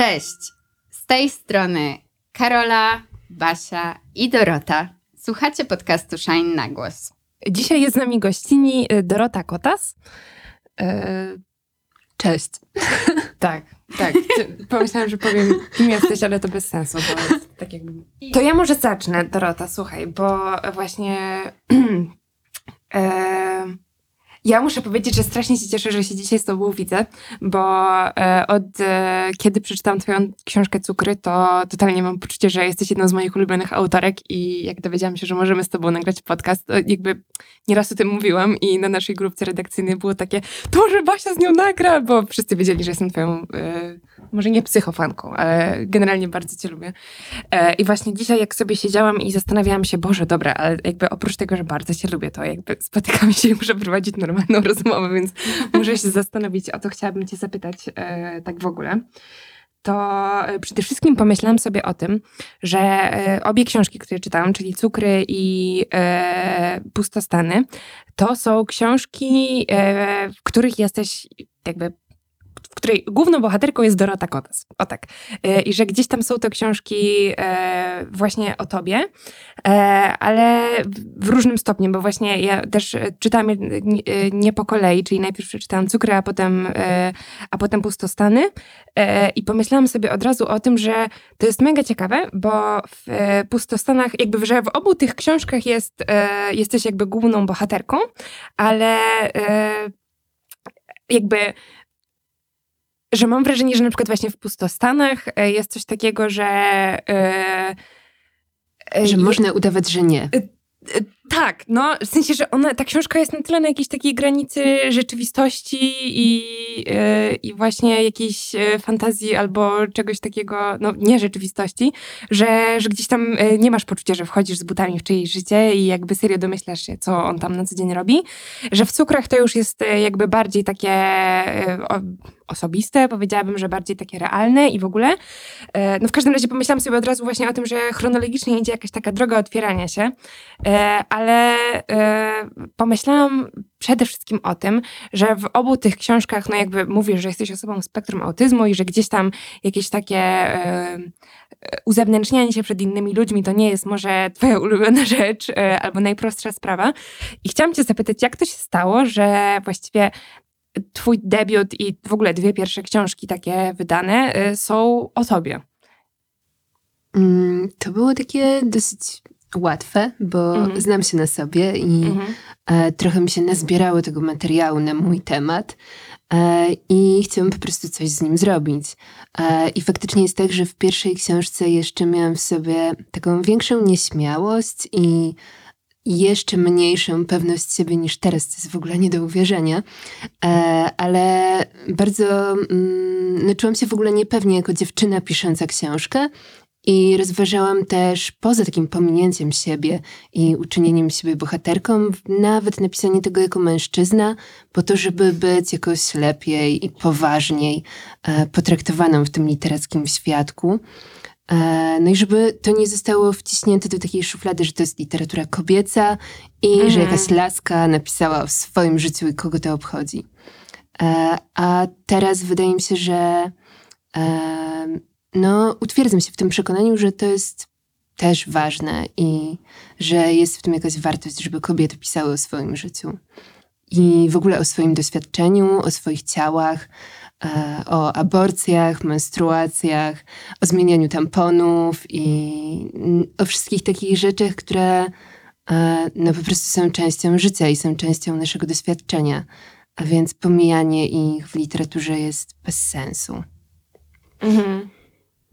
Cześć! Z tej strony Karola, Basia i Dorota. Słuchacie podcastu Shine na głos. Dzisiaj jest z nami gościni y, Dorota Kotas. E, cześć. Tak, tak. Pomyślałam, że powiem, kim jesteś, ale to bez sensu. Bo tak jakby... To ja może zacznę, Dorota, słuchaj, bo właśnie e, ja muszę powiedzieć, że strasznie się cieszę, że się dzisiaj z Tobą widzę, bo e, od e, kiedy przeczytałam Twoją książkę Cukry, to totalnie mam poczucie, że jesteś jedną z moich ulubionych autorek i jak dowiedziałam się, że możemy z Tobą nagrać podcast, jakby nieraz o tym mówiłam i na naszej grupce redakcyjnej było takie, to może Basia z nią nagra, bo wszyscy wiedzieli, że jestem Twoją, e, może nie psychofanką, ale generalnie bardzo Cię lubię. I właśnie dzisiaj, jak sobie siedziałam i zastanawiałam się, Boże, dobra, ale jakby oprócz tego, że bardzo Cię lubię, to jakby spotykamy się i muszę prowadzić normalną rozmowę, więc muszę się zastanowić, o co chciałabym Cię zapytać e, tak w ogóle. To e, przede wszystkim pomyślałam sobie o tym, że e, obie książki, które czytałam, czyli Cukry i e, Pustostany, to są książki, e, w których jesteś jakby której główną bohaterką jest Dorota Kotas. O tak. E, I że gdzieś tam są to książki e, właśnie o tobie, e, ale w różnym stopniu, bo właśnie ja też nie, nie po kolei, czyli najpierw przeczytałam Cukry, a potem, a potem Pustostany i pomyślałam sobie od razu o tym, że to jest mega ciekawe, bo w Pustostanach, jakby, że w obu tych książkach jest, jesteś jakby główną bohaterką, ale jakby że mam wrażenie, że na przykład właśnie w pustostanach e, jest coś takiego, że. Yy, że można udawać, że nie. Tak, no w sensie, że ona, ta książka jest na tyle na jakiejś takiej granicy rzeczywistości i, yy, i właśnie jakiejś fantazji albo czegoś takiego, no nie rzeczywistości, że, że gdzieś tam nie masz poczucia, że wchodzisz z butami w czyjeś życie i jakby serio domyślasz się, co on tam na co dzień robi. Że w cukrach to już jest jakby bardziej takie osobiste, powiedziałabym, że bardziej takie realne i w ogóle. E, no w każdym razie pomyślałam sobie od razu właśnie o tym, że chronologicznie idzie jakaś taka droga otwierania się, e, ale e, pomyślałam przede wszystkim o tym, że w obu tych książkach, no jakby mówisz, że jesteś osobą spektrum autyzmu i że gdzieś tam jakieś takie uzewnętrznianie się przed innymi ludźmi to nie jest może twoja ulubiona rzecz albo najprostsza sprawa. I chciałam cię zapytać, jak to się stało, że właściwie twój debiut i w ogóle dwie pierwsze książki takie wydane y, są o tobie? Mm, to było takie dosyć łatwe, bo mhm. znam się na sobie i mhm. E, trochę mi się nazbierało tego materiału na mój temat e, i chciałam po prostu coś z nim zrobić. E, I faktycznie jest tak, że w pierwszej książce jeszcze miałam w sobie taką większą nieśmiałość i jeszcze mniejszą pewność siebie niż teraz, to jest w ogóle nie do uwierzenia, ale bardzo mm, no, czułam się w ogóle niepewnie jako dziewczyna pisząca książkę i rozważałam też poza takim pominięciem siebie i uczynieniem siebie bohaterką, nawet napisanie tego jako mężczyzna, po to, żeby być jakoś lepiej i poważniej e, potraktowaną w tym literackim świadku. E, no i żeby to nie zostało wciśnięte do takiej szuflady, że to jest literatura kobieca i mhm. że jakaś laska napisała o swoim życiu i kogo to obchodzi. E, a teraz wydaje mi się, że no, utwierdzam się w tym przekonaniu, że to jest też ważne i że jest w tym jakaś wartość, żeby kobiety pisały o swoim życiu i w ogóle o swoim doświadczeniu, o swoich ciałach, E, o aborcjach, menstruacjach, o zmienianiu tamponów i o wszystkich takich rzeczach, które e, no, po prostu są częścią życia i są częścią naszego doświadczenia. A więc pomijanie ich w literaturze jest bez sensu. Mhm.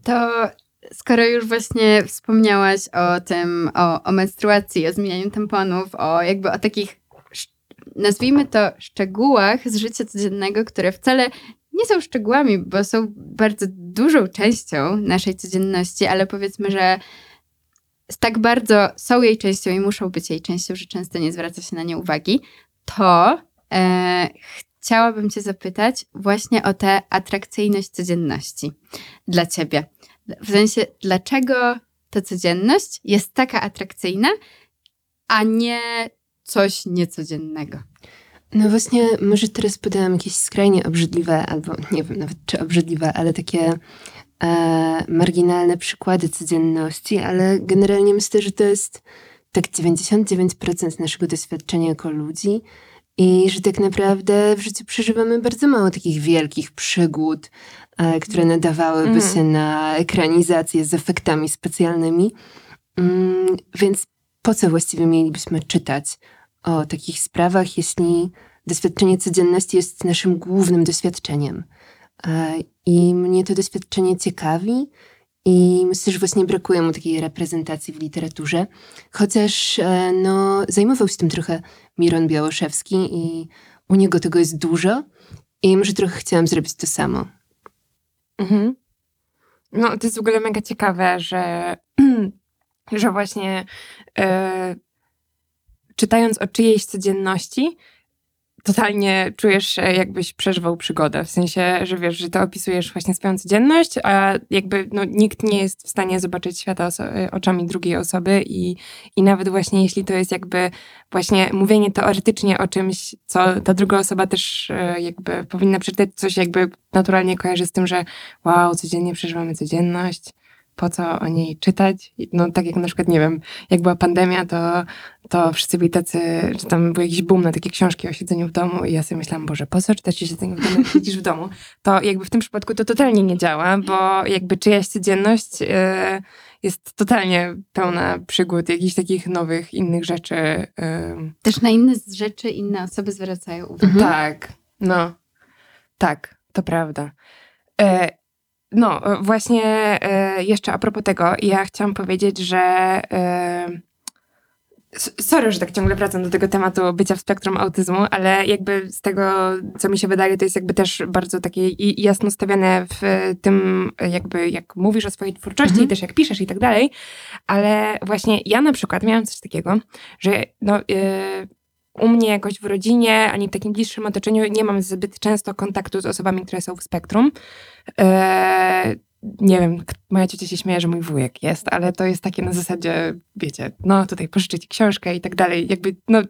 To skoro już właśnie wspomniałaś o tym, o, o menstruacji, o zmienianiu tamponów, o jakby o takich nazwijmy to szczegółach z życia codziennego, które wcale nie są szczegółami, bo są bardzo dużą częścią naszej codzienności, ale powiedzmy, że tak bardzo są jej częścią i muszą być jej częścią, że często nie zwraca się na nie uwagi, to e, chciałabym Cię zapytać właśnie o tę atrakcyjność codzienności dla Ciebie. W sensie, dlaczego ta codzienność jest taka atrakcyjna, a nie coś niecodziennego? No właśnie, może teraz podałam jakieś skrajnie obrzydliwe, albo nie wiem nawet czy obrzydliwe, ale takie e, marginalne przykłady codzienności, ale generalnie myślę, że to jest tak 99% naszego doświadczenia jako ludzi i że tak naprawdę w życiu przeżywamy bardzo mało takich wielkich przygód, które nadawałyby Mhm. się na ekranizację z efektami specjalnymi. Mm, więc po co właściwie mielibyśmy czytać o takich sprawach, jeśli doświadczenie codzienności jest naszym głównym doświadczeniem? E, I mnie to doświadczenie ciekawi i myślę, że właśnie brakuje mu takiej reprezentacji w literaturze. Chociaż e, no, zajmował się tym trochę Miron Białoszewski i u niego tego jest dużo i może trochę chciałam zrobić to samo. Mhm. No, to jest w ogóle mega ciekawe, że, że właśnie e, czytając o czyjejś codzienności, totalnie czujesz jakbyś przeżywał przygodę. W sensie, że wiesz, że ty opisujesz właśnie swoją codzienność, a jakby no, nikt nie jest w stanie zobaczyć świata oso- oczami drugiej osoby i, i nawet właśnie jeśli to jest jakby właśnie mówienie teoretycznie o czymś, co ta druga osoba też e, jakby powinna przeczytać, coś jakby naturalnie kojarzy z tym, że wow, codziennie przeżywamy codzienność, po co o niej czytać? No tak jak na przykład, nie wiem, jak była pandemia, to, to wszyscy byli tacy, tam był jakiś boom na takie książki o siedzeniu w domu i ja sobie myślałam, Boże, po co czytać o siedzeniu w domu, jak siedzisz w domu? To jakby w tym przypadku to totalnie nie działa, bo jakby czyjaś codzienność e, jest totalnie pełna przygód, jakichś takich nowych, innych rzeczy. e, Też na inne rzeczy inne osoby zwracają uwagę. Mhm. tak, no. Tak, to prawda. E, no, właśnie e, jeszcze a propos tego, ja chciałam powiedzieć, że. S- sorry, że tak ciągle wracam do tego tematu bycia w spektrum autyzmu, ale jakby z tego, co mi się wydaje, to jest jakby też bardzo takie jasno stawiane w tym, jakby jak mówisz o swojej twórczości Mhm. i też jak piszesz i tak dalej. Ale właśnie ja na przykład miałam coś takiego, że no. e, u mnie jakoś w rodzinie, ani w takim bliższym otoczeniu nie mam zbyt często kontaktu z osobami, które są w spektrum. Eee, nie wiem, moja ciocia się śmieje, że mój wujek jest, ale to jest takie na zasadzie, wiecie, no tutaj pożyczę ci książkę i tak dalej. Jakby, no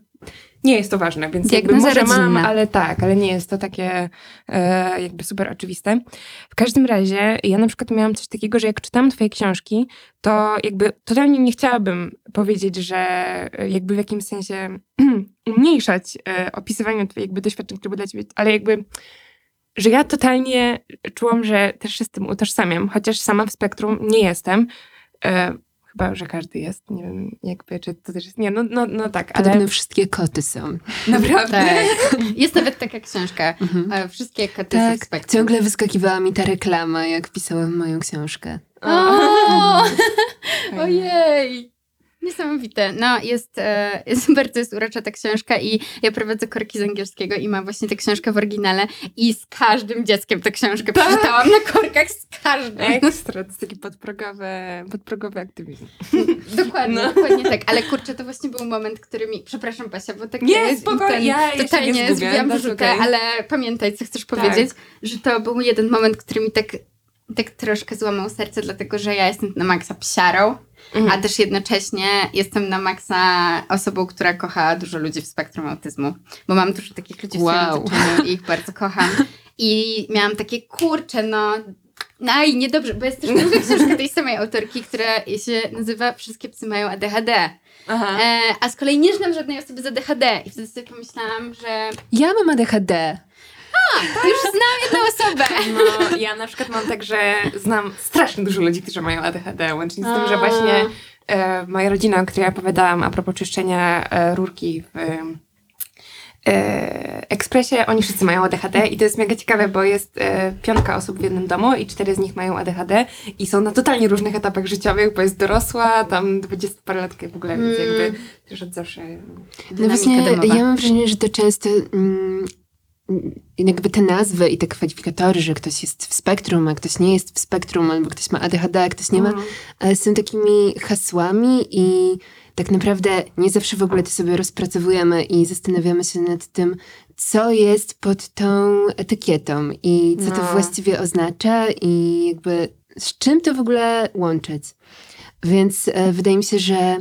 nie jest to ważne, więc jakby może mam, ale tak, ale nie jest to takie e, jakby super oczywiste. W każdym razie ja na przykład miałam coś takiego, że jak czytam twoje książki, to jakby totalnie nie chciałabym powiedzieć, że e, jakby w jakimś sensie umniejszać e, opisywanie twoich jakby doświadczeń, które dla ciebie, ale jakby że ja totalnie czułam, że też się z tym utożsamiam, chociaż sama w spektrum nie jestem. E, chyba, że każdy jest. Nie wiem, jakby, czy to też jest. Nie, no, no, no tak, ale Podobno wszystkie koty są. naprawdę. Tak. Jest nawet taka książka. Mhm. e, Wszystkie koty są Tak, spektrum. ciągle wyskakiwała mi ta reklama, jak pisałam moją książkę. O! Ojej! Niesamowite. No, jest, e, jest bardzo jest urocza ta książka i ja prowadzę korki z angielskiego i mam właśnie tę książkę w oryginale i z każdym dzieckiem tę książkę przeczytałam na korkach, z każdym. Ekstra, to jest taki podprogowy, podprogowy aktywizm. Dokładnie, No. dokładnie tak. Ale kurczę, to właśnie był moment, który mi... Przepraszam, Basia, bo tak Nie, jest spoko, ja jeszcze nie totalnie zgubiłam wyrzutę, okay. ale pamiętaj, co chcesz Tak. powiedzieć, że to był jeden moment, który mi tak, tak troszkę złamał serce, dlatego że ja jestem na maksa psiarą, Mhm. a też jednocześnie jestem na maksa osobą, która kocha dużo ludzi w spektrum autyzmu, bo mam dużo takich ludzi w Wow. swoim otoczeniu i ich bardzo kocham. I miałam takie, kurczę, no... No i niedobrze, bo jest też druga książka tej samej autorki, która się nazywa Wszystkie psy mają ADHD. Aha. E, a z kolei nie znam żadnej osoby z ADHD. I wtedy sobie pomyślałam, że Ja mam ADHD. Już znam jedną osobę. No, ja na przykład mam tak, że znam strasznie dużo ludzi, którzy mają ADHD, łącznie z tym, że właśnie e, moja rodzina, o której ja opowiadałam a propos czyszczenia e, rurki w e, ekspresie, oni wszyscy mają ADHD i to jest mega ciekawe, bo jest e, piątka osób w jednym domu i cztery z nich mają ADHD i są na totalnie różnych etapach życiowych, bo jest dorosła, tam 20 parę lat w ogóle, więc Mm. jakby też od zawsze... No właśnie, domowa. ja mam wrażenie, że to często mm, jakby te nazwy i te kwalifikatory, że ktoś jest w spektrum, a ktoś nie jest w spektrum, albo ktoś ma ADHD, a ktoś nie ma, Mhm. e, są takimi hasłami i tak naprawdę nie zawsze w ogóle to sobie rozpracowujemy i zastanawiamy się nad tym, co jest pod tą etykietą i co to No. właściwie oznacza i jakby z czym to w ogóle łączyć. Więc e, wydaje mi się, że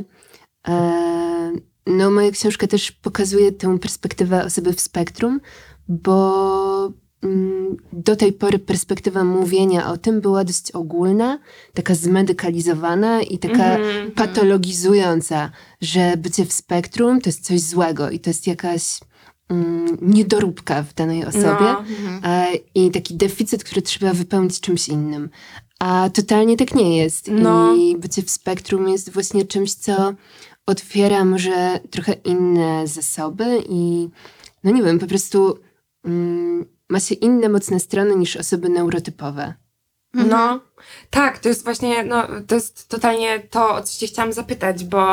e, no, moja książka też pokazuje tę perspektywę osoby w spektrum, bo mm, do tej pory perspektywa mówienia o tym była dość ogólna, taka zmedykalizowana i taka Mhm. patologizująca, że bycie w spektrum to jest coś złego i to jest jakaś mm, niedoróbka w danej osobie No. i taki deficyt, który trzeba wypełnić czymś innym. A totalnie tak nie jest. No. I bycie w spektrum jest właśnie czymś, co otwiera może trochę inne zasoby i no nie wiem, po prostu mm, ma się inne mocne strony niż osoby neurotypowe. No, tak, to jest właśnie, no, to jest totalnie to, o co cię chciałam zapytać, bo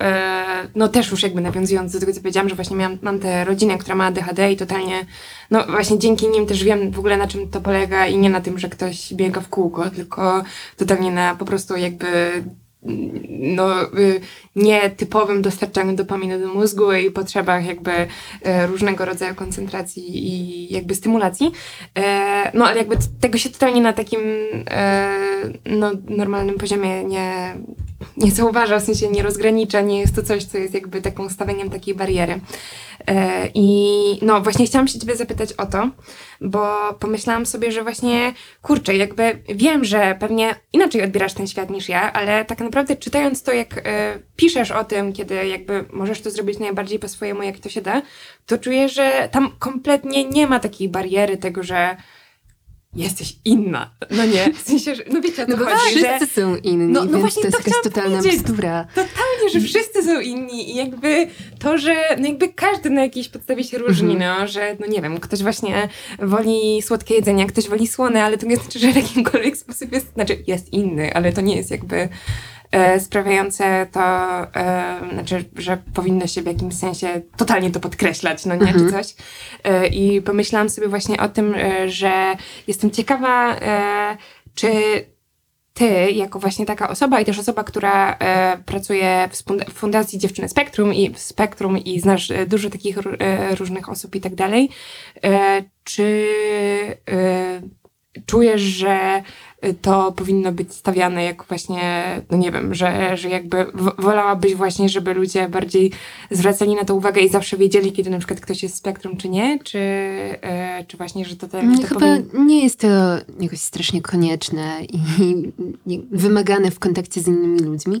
e, no też już jakby nawiązując do tego, co powiedziałam, że właśnie miałam, mam tę rodzinę, która ma ADHD i totalnie, no właśnie dzięki nim też wiem w ogóle na czym to polega i nie na tym, że ktoś biega w kółko, tylko totalnie na po prostu jakby no, y, nietypowym dostarczaniu dopaminy do mózgu i potrzebach jakby e, różnego rodzaju koncentracji i jakby stymulacji. E, No, ale jakby tego się totalnie na takim e, no, normalnym poziomie nie, nie zauważa, w sensie nie rozgranicza, nie jest to coś, co jest jakby taką stawianiem takiej bariery. E, I no właśnie chciałam się ciebie zapytać o to, bo pomyślałam sobie, że właśnie kurczę, jakby wiem, że pewnie inaczej odbierasz ten świat niż ja, ale tak naprawdę czytając to, jak e, piszesz o tym, kiedy jakby możesz to zrobić najbardziej po swojemu, jak to się da, to czuję, że tam kompletnie nie ma takiej bariery tego, że jesteś inna. No nie, w sensie, że, no wiecie o co No bo chodzi, że wszyscy są inni, No- no więc właśnie to jest to jakaś totalna bzdura. Totalnie, że wszyscy są inni i jakby to, że no jakby każdy na jakiejś podstawie się różni, Mhm. no, że no nie wiem, ktoś właśnie woli słodkie jedzenie, ktoś woli słone, ale to nie znaczy, że w jakimkolwiek sposób jest, znaczy jest inny, ale to nie jest jakby sprawiające to, e, znaczy, że powinno się w jakimś sensie totalnie to podkreślać, no nie, Mhm. czy coś. E, I pomyślałam sobie właśnie o tym, e, że jestem ciekawa, e, czy ty, jako właśnie taka osoba i też osoba, która e, pracuje w, Fundacji Dziewczyny Spektrum i w Spektrum i znasz e, dużo takich e, różnych osób i tak dalej, e, czy e, czujesz, że to powinno być stawiane jako właśnie, no nie wiem, że, że jakby wolałabyś właśnie, żeby ludzie bardziej zwracali na to uwagę i zawsze wiedzieli, kiedy na przykład ktoś jest w spektrum, czy nie? Czy, e, czy właśnie, że to, to, Mm, Chyba nie jest to jakoś strasznie konieczne i nie- wymagane w kontakcie z innymi ludźmi,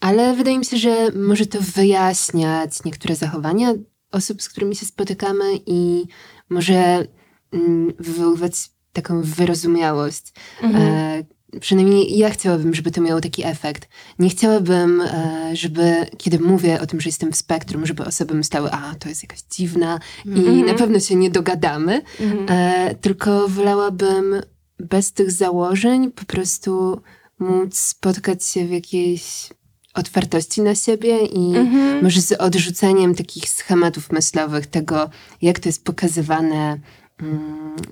ale wydaje mi się, że może to wyjaśniać niektóre zachowania osób, z którymi się spotykamy i może mm, wywoływać taką wyrozumiałość. Mhm. E, przynajmniej ja chciałabym, żeby to miało taki efekt. Nie chciałabym, e, żeby kiedy mówię o tym, że jestem w spektrum, żeby osoby myślały, a to jest jakaś dziwna i Mhm. na pewno się nie dogadamy, Mhm. e, tylko wolałabym bez tych założeń po prostu móc spotkać się w jakiejś otwartości na siebie i Mhm. może z odrzuceniem takich schematów myślowych, tego jak to jest pokazywane,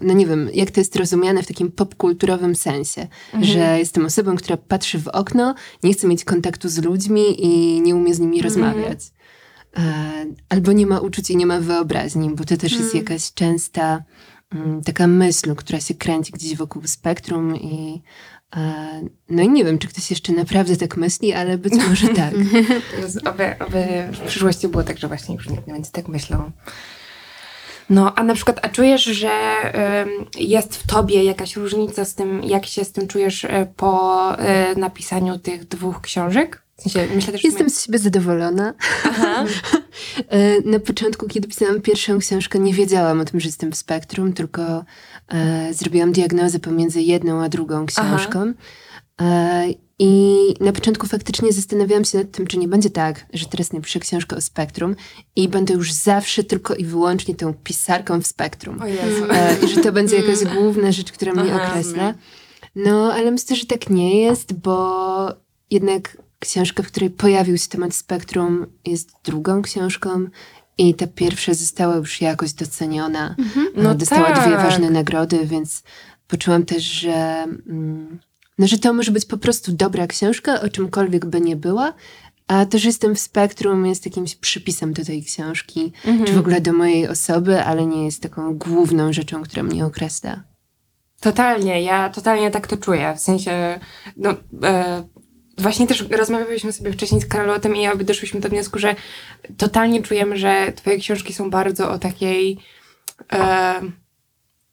no nie wiem, jak to jest rozumiane w takim popkulturowym sensie, Mhm. że jestem osobą, która patrzy w okno, nie chce mieć kontaktu z ludźmi i nie umie z nimi Mhm. rozmawiać. E, albo nie ma uczuć i nie ma wyobraźni, bo to też jest Mm. jakaś częsta mm, taka myśl, która się kręci gdzieś wokół spektrum i e, no i nie wiem, czy ktoś jeszcze naprawdę tak myśli, ale być może tak. Oby, oby w przyszłości było tak, że właśnie już nikt nie będzie tak myślał. No, a na przykład, a czujesz, że jest w tobie jakaś różnica z tym, jak się z tym czujesz e, po e, napisaniu tych dwóch książek? W sensie, myślę też... Jestem sumie- z siebie zadowolona. Aha. E, Na początku, kiedy pisałam pierwszą książkę, nie wiedziałam o tym, że jestem w spektrum, tylko e, zrobiłam diagnozę pomiędzy jedną a drugą książką. E, I na początku faktycznie zastanawiałam się nad tym, czy nie będzie tak, że teraz napiszę książkę o spektrum i będę już zawsze tylko i wyłącznie tą pisarką w spektrum. O Jezu. E, I że to będzie jakaś główna rzecz, która mnie Aha. określa. No, ale myślę, że tak nie jest, bo jednak książka, w której pojawił się temat spektrum, jest drugą książką i ta pierwsza została już jakoś doceniona. No No, Dostała tak. dwie ważne nagrody, więc poczułam też, że, mm, no, że to może być po prostu dobra książka, o czymkolwiek by nie była. A to, że jestem w spektrum, jest jakimś przypisem do tej książki, Mhm. czy w ogóle do mojej osoby, ale nie jest taką główną rzeczą, która mnie określa. Totalnie, ja totalnie tak to czuję. W sensie, no, e, właśnie też rozmawialiśmy sobie wcześniej z Karolą o tym i obie doszłyśmy do wniosku, że totalnie czujemy, że twoje książki są bardzo o takiej, e,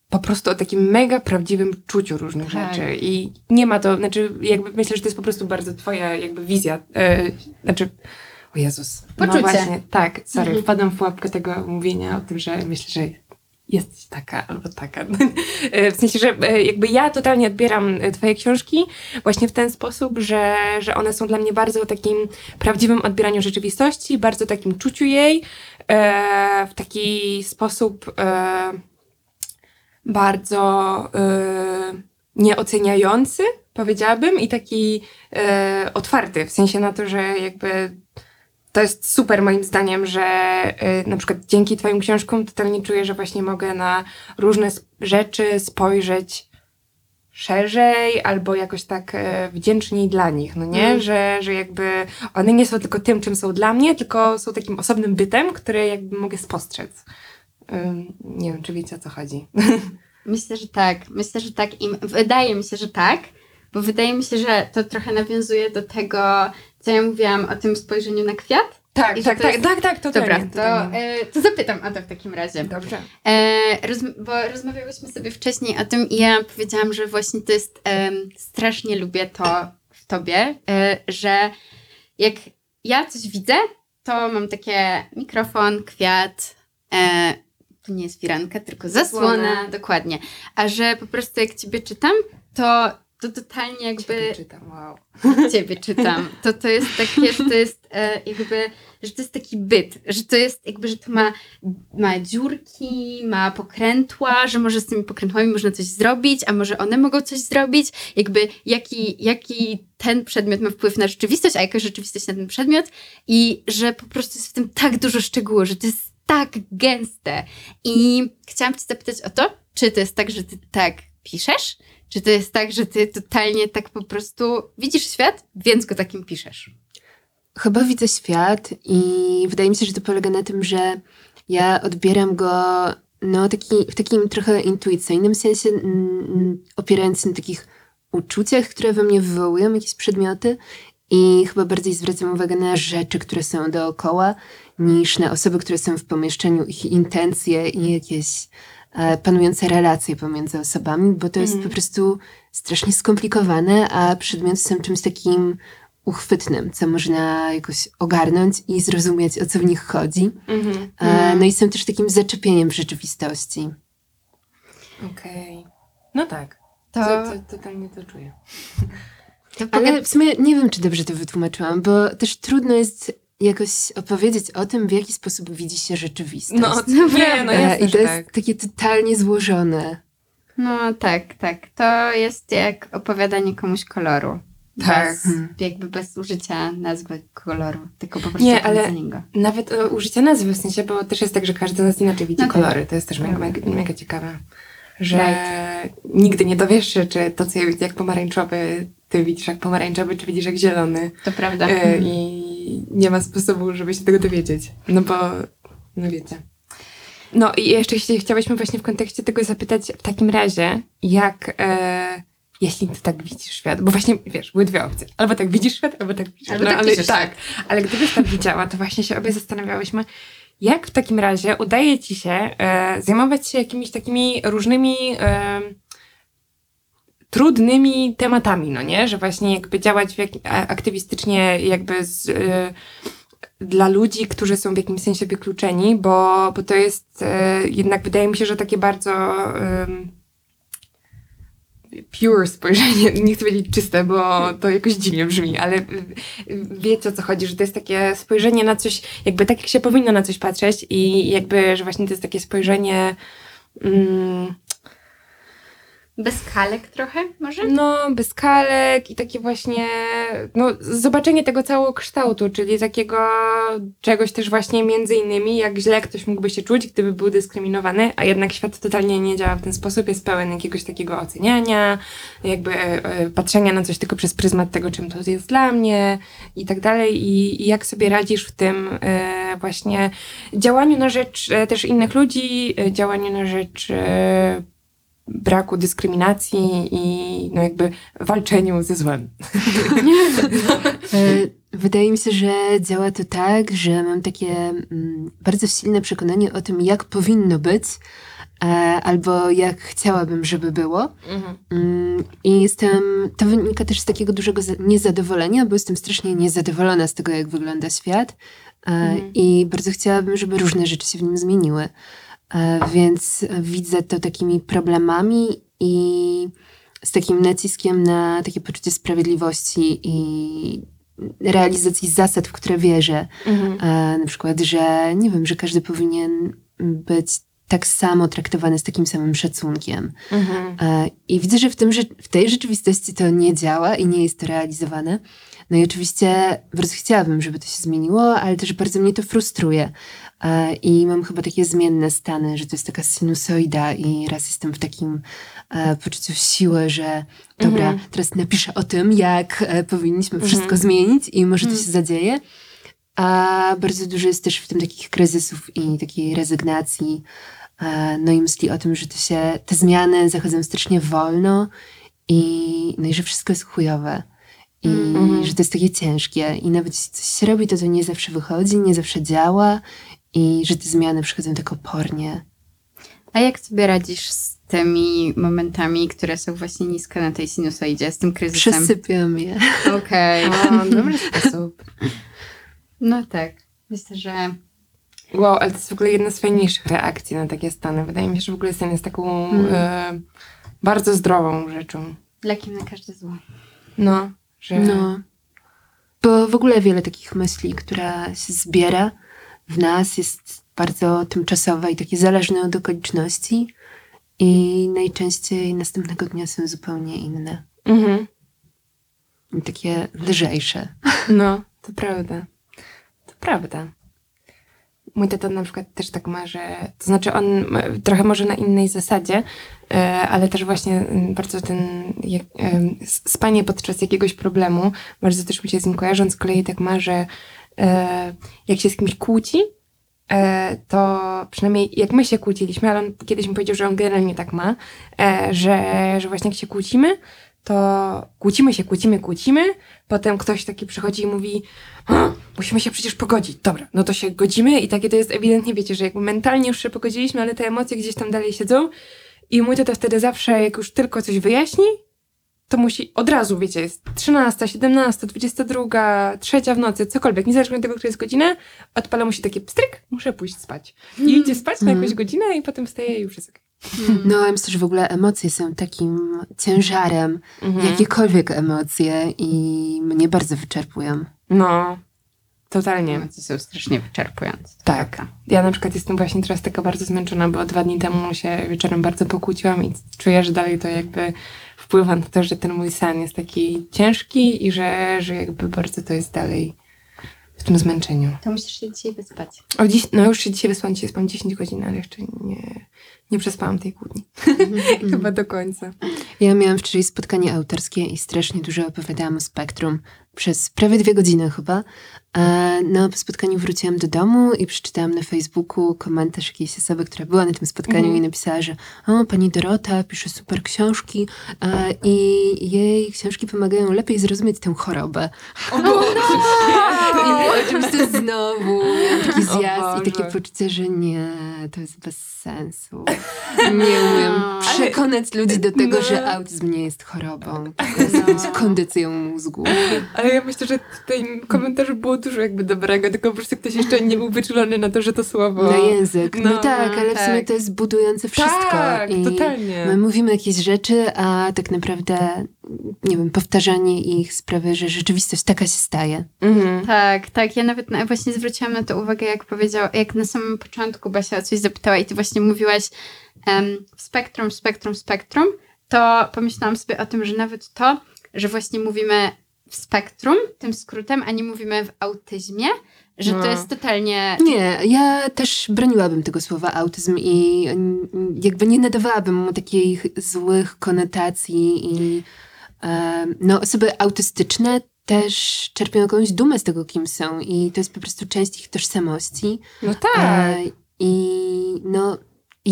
po prostu o takim mega prawdziwym czuciu różnych Tak. rzeczy. I nie ma to, znaczy jakby myślę, że to jest po prostu bardzo twoja jakby wizja. E, znaczy, o Jezus. Poczucie. No właśnie, tak, sorry, Mhm. wpadam w pułapkę tego mówienia o tym, że myślę, że jesteś taka albo taka. E, w sensie, że e, jakby ja totalnie odbieram twoje książki właśnie w ten sposób, że, że one są dla mnie bardzo o takim prawdziwym odbieraniu rzeczywistości, bardzo takim czuciu jej, e, w taki sposób e, bardzo e, nieoceniający, powiedziałabym, i taki e, otwarty, w sensie na to, że jakby to jest super moim zdaniem, że e, na przykład dzięki twoim książkom totalnie czuję, że właśnie mogę na różne rzeczy spojrzeć szerzej albo jakoś tak e, wdzięczniej dla nich, no nie? Mm. Że, że jakby one nie są tylko tym, czym są dla mnie, tylko są takim osobnym bytem, który jakby mogę spostrzec. Nie wiem, czy wiecie o co chodzi. Myślę, że tak. Myślę, że tak. I wydaje mi się, że tak, bo wydaje mi się, że to trochę nawiązuje do tego, co ja mówiłam o tym spojrzeniu na kwiat. Tak, I tak, to tak, jest- tak, tak, totalnie, Dobra, to, e, to zapytam o to w takim razie. Dobrze. E, roz, bo rozmawiałyśmy sobie wcześniej o tym i ja powiedziałam, że właśnie to jest, em, strasznie lubię to w tobie, e, że jak ja coś widzę, to mam takie mikrofon, kwiat, e, to nie jest firanka, tylko zasłona, Zasłona. dokładnie. A że po prostu jak ciebie czytam, to, to totalnie jakby Ciebie czytam, wow. ciebie czytam, to to jest takie, że to jest e, jakby, że to jest taki byt, że to jest jakby, że to ma, ma dziurki, ma pokrętła, że może z tymi pokrętłami można coś zrobić, a może one mogą coś zrobić, jakby jaki, jaki ten przedmiot ma wpływ na rzeczywistość, a jaka rzeczywistość na ten przedmiot i że po prostu jest w tym tak dużo szczegółów, że to jest tak gęste. I chciałam cię zapytać o to, czy to jest tak, że ty tak piszesz, czy to jest tak, że ty totalnie tak po prostu widzisz świat, więc go takim piszesz? Chyba widzę świat i wydaje mi się, że to polega na tym, że ja odbieram go no, taki, w takim trochę intuicyjnym sensie, opierając się na takich uczuciach, które we mnie wywołują jakieś przedmioty i chyba bardziej zwracam uwagę na rzeczy, które są dookoła, niż na osoby, które są w pomieszczeniu, ich intencje i jakieś e, panujące relacje pomiędzy osobami, bo to jest Mhm. po prostu strasznie skomplikowane, a przedmioty są czymś takim uchwytnym, co można jakoś ogarnąć i zrozumieć, o co w nich chodzi. Mhm. E, no i są też takim zaczepieniem w rzeczywistości. Okej. No tak. To, To, to, totalnie to czuję. to Ale w sumie nie wiem, czy dobrze to wytłumaczyłam, bo też trudno jest jakoś opowiedzieć o tym, w jaki sposób widzi się rzeczywistość. No, nie, no jasne, I to jest tak. takie totalnie złożone. No tak, tak. To jest jak opowiadanie komuś koloru. Tak. Bez, Hmm. jakby bez użycia nazwy koloru, tylko po prostu Nie, ale-. Nawet e, użycie nazwy, w sensie, bo też jest tak, że każdy z nas inaczej widzi No tak. kolory. To jest też mega, mega, mega ciekawe. Że nigdy nie dowiesz się, czy to, co ja widzę jak pomarańczowy, ty widzisz jak pomarańczowy, czy widzisz jak zielony. To prawda. E, I nie ma sposobu, żeby się tego dowiedzieć. No bo, no wiecie. No i jeszcze chciałyśmy właśnie w kontekście tego zapytać w takim razie, jak, e, jeśli ty tak widzisz świat, bo właśnie, wiesz, były dwie opcje. Albo tak widzisz świat, albo tak piszesz. Albo no, tak ale, piszesz, tak. Ale gdybyś tak widziała, to właśnie się obie zastanawiałyśmy, jak w takim razie udaje ci się e, zajmować się jakimiś takimi różnymi e, trudnymi tematami, no nie? Że właśnie jakby działać jak, aktywistycznie jakby z, e, dla ludzi, którzy są w jakimś sensie wykluczeni, bo, bo to jest e, jednak wydaje mi się, że takie bardzo em, pure spojrzenie, nie chcę powiedzieć czyste, bo to jakoś dziwnie brzmi, ale y, y, wiecie o co chodzi, że to jest takie spojrzenie na coś, jakby tak jak się powinno na coś patrzeć i jakby, że właśnie to jest takie spojrzenie mm, Bez kalek trochę może? no, bez kalek i takie właśnie, no, zobaczenie tego całego kształtu, czyli takiego czegoś też właśnie między innymi, jak źle ktoś mógłby się czuć, gdyby był dyskryminowany, a jednak świat totalnie nie działa w ten sposób, jest pełen jakiegoś takiego oceniania, jakby e, e, patrzenia na coś tylko przez pryzmat tego, czym to jest dla mnie i tak dalej i, i jak sobie radzisz w tym e, właśnie działaniu na rzecz też innych ludzi, działaniu na rzecz braku dyskryminacji i no jakby walczeniu ze złem. E, Wydaje mi się, że działa to tak, że mam takie mm, bardzo silne przekonanie o tym, jak powinno być, e, albo jak chciałabym, żeby było. Mhm. Mm, I jestem, to wynika też z takiego dużego za- niezadowolenia, bo jestem strasznie niezadowolona z tego, jak wygląda świat. E, Mhm. I bardzo chciałabym, żeby różne rzeczy się w nim zmieniły. E, Więc widzę to takimi problemami i z takim naciskiem na takie poczucie sprawiedliwości i realizacji zasad, w które wierzę. Mhm. E, na przykład, że nie wiem, że każdy powinien być tak samo traktowany z takim samym szacunkiem. Mhm. E, I widzę, że w, tym, w tej rzeczywistości to nie działa i nie jest to realizowane. No i oczywiście bardzo chciałabym, żeby to się zmieniło, ale też bardzo mnie to frustruje. E, I mam chyba takie zmienne stany, że to jest taka sinusoida i raz jestem w takim e, poczuciu siły, że dobra, Mhm. teraz napiszę o tym, jak powinniśmy wszystko zmienić i może to się zadzieje. A bardzo dużo jest też w tym takich kryzysów i takiej rezygnacji. E, No i myśli o tym, że to się, te zmiany zachodzą strasznie wolno i, no i że wszystko jest chujowe. I Mhm. że to jest takie ciężkie. I nawet jeśli coś się robi, to to nie zawsze wychodzi, nie zawsze działa. I że te zmiany przychodzą tak opornie. A jak sobie radzisz z tymi momentami, które są właśnie nisko na tej sinusoidzie, z tym kryzysem? Przesypiam je. Okej. O, dobry sposób. No tak. Myślę, że Wow, ale to jest w ogóle jedna z fajniejszych reakcji na takie stany. Wydaje mi się, że w ogóle stan jest taką e, bardzo zdrową rzeczą. lekiem na każde zło. No, że... No. Bo w ogóle wiele takich myśli, która się zbiera w nas, jest bardzo tymczasowa i takie zależne od okoliczności. I najczęściej następnego dnia są zupełnie inne. Mhm. I takie lżejsze. No, to prawda. To prawda. Mój tata na przykład też tak ma, że... To znaczy on trochę może na innej zasadzie, e, ale też właśnie mm, bardzo ten... Spanie podczas jakiegoś problemu, bardzo też mi się z nim kojarzy. On z kolei tak ma, że e, jak się z kimś kłóci, e, to przynajmniej jak my się kłóciliśmy, ale on kiedyś mi powiedział, że on generalnie tak ma, że, że właśnie jak się kłócimy, to kłócimy się, kłócimy, kłócimy, potem ktoś taki przychodzi i mówi "A, musimy się przecież pogodzić. Dobra, no to się godzimy i takie to jest ewidentnie, wiecie, że jakby mentalnie już się pogodziliśmy, ale te emocje gdzieś tam dalej siedzą i mój tata wtedy zawsze, jak już tylko coś wyjaśni, to musi od razu, wiecie, jest 13, 17, 22, trzecia w nocy, cokolwiek, niezależnie od tego, która jest godzina, odpala mu się takie pstryk, muszę pójść spać. I idzie spać na jakąś godzinę i potem wstaje i już jest okej. No, ja myślę, że w ogóle emocje są takim ciężarem, Mhm. jakiekolwiek emocje i mnie bardzo wyczerpują. No, totalnie. Emocje są strasznie wyczerpujące. Tak. Ja na przykład jestem właśnie teraz taka bardzo zmęczona, bo dwa dni temu się wieczorem bardzo pokłóciłam i czuję, że dalej to jakby wpływa na to, że ten mój sen jest taki ciężki i że, że jakby bardzo to jest dalej w tym zmęczeniu. To musisz się dzisiaj wyspać. O dziś, no już się dzisiaj wysłałam, dzisiaj spałam 10 godzin, ale jeszcze nie, nie przespałam tej kłótni. Chyba do końca. Ja miałam wczoraj spotkanie autorskie i strasznie dużo opowiadałam o spektrum. Przez prawie dwie godziny chyba. E, No, po spotkaniu wróciłam do domu i przeczytałam na Facebooku komentarz jakiejś osoby, która była na tym spotkaniu Mhm. i napisała, że o, pani Dorota pisze super książki e, i jej książki pomagają lepiej zrozumieć tę chorobę. O Boże! I oczywiście znowu taki zjazd i takie poczucie, że nie, to jest bez sensu. Nie umiem przekonać ludzi do tego, no. że autyzm nie jest chorobą, tylko jest jakąś kondycją mózgu. Ale ja myślę, że w tym komentarzu było dużo jakby dobrego, tylko po prostu ktoś jeszcze nie był wyczulony na to, że to słowo... Na język. No, No, tak, ale w tak. sumie to jest budujące wszystko. Tak, I totalnie. My mówimy jakieś rzeczy, a tak naprawdę, nie wiem, powtarzanie ich sprawia, że rzeczywistość taka się staje. Mhm. Tak, tak. Ja nawet na, właśnie zwróciłam na to uwagę, jak powiedział, jak na samym początku Basia o coś zapytała i ty właśnie mówiłaś em, spektrum, spektrum, spektrum, to pomyślałam sobie o tym, że nawet to, że właśnie mówimy w spektrum, tym skrótem, a nie mówimy w autyzmie, że No. to jest totalnie... Nie, ja też broniłabym tego słowa autyzm i jakby nie nadawałabym mu takich złych konotacji i no, osoby autystyczne też czerpią jakąś dumę z tego, kim są i to jest po prostu część ich tożsamości. No tak. E, I no,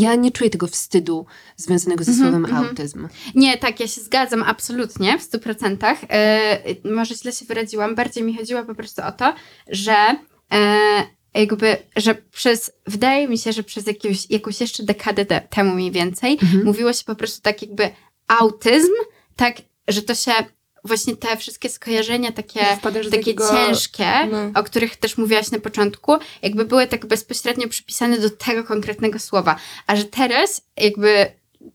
ja nie czuję tego wstydu związanego ze Mhm, słowem mhm. autyzm. Nie, tak, ja się zgadzam absolutnie w stu procentach. E, może źle się wyraziłam. Bardziej mi chodziło po prostu o to, że e, jakby, że przez, wydaje mi się, że przez jakiegoś, jakąś jeszcze dekadę te, temu mniej więcej, Mhm. mówiło się po prostu tak jakby autyzm, tak, że to się właśnie te wszystkie skojarzenia takie, takie takiego- ciężkie, no. o których też mówiłaś na początku, jakby były tak bezpośrednio przypisane do tego konkretnego słowa. A że teraz jakby,